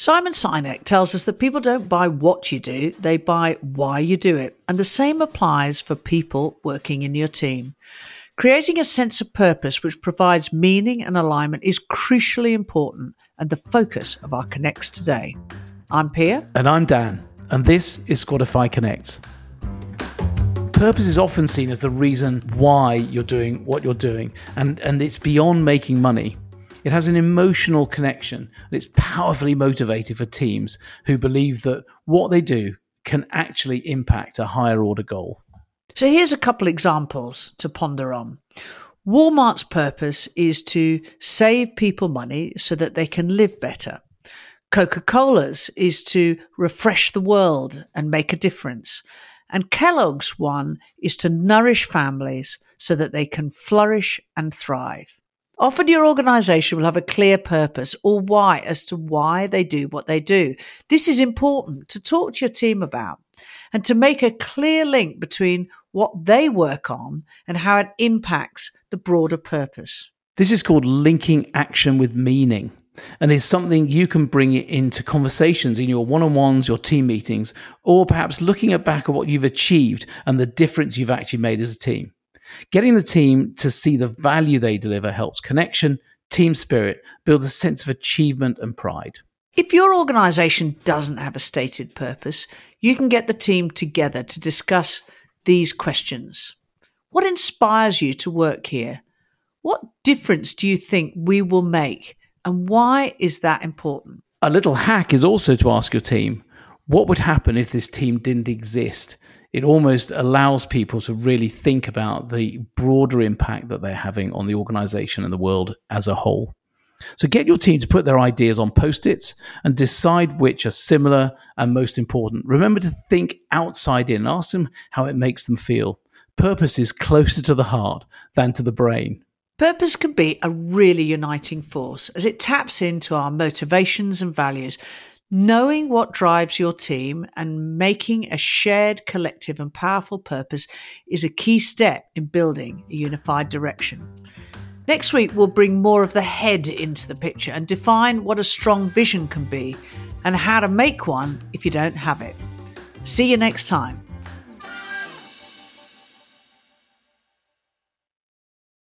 Simon Sinek tells us that people don't buy what you do, they buy why you do it. And the same applies for people working in your team. Creating a sense of purpose which provides meaning and alignment is crucially important and the focus of our Connects today. I'm Pia. And I'm Dan. And this is Squadify Connects. Purpose is often seen as the reason why you're doing what you're doing, and, and it's beyond making money. It has an emotional connection and it's powerfully motivated for teams who believe that what they do can actually impact a higher order goal. So here's a couple examples to ponder on. Walmart's purpose is to save people money so that they can live better. Coca Cola's is to refresh the world and make a difference. And Kellogg's one is to nourish families so that they can flourish and thrive. Often your organization will have a clear purpose or why as to why they do what they do. This is important to talk to your team about and to make a clear link between what they work on and how it impacts the broader purpose. This is called linking action with meaning and is something you can bring it into conversations in your one-on-ones, your team meetings, or perhaps looking at back at what you've achieved and the difference you've actually made as a team. Getting the team to see the value they deliver helps connection, team spirit, builds a sense of achievement and pride. If your organization doesn't have a stated purpose, you can get the team together to discuss these questions. What inspires you to work here? What difference do you think we will make? And why is that important? A little hack is also to ask your team what would happen if this team didn't exist? It almost allows people to really think about the broader impact that they're having on the organization and the world as a whole. So get your team to put their ideas on post its and decide which are similar and most important. Remember to think outside in, ask them how it makes them feel. Purpose is closer to the heart than to the brain. Purpose can be a really uniting force as it taps into our motivations and values Knowing what drives your team and making a shared, collective, and powerful purpose is a key step in building a unified direction. Next week, we'll bring more of the head into the picture and define what a strong vision can be and how to make one if you don't have it. See you next time.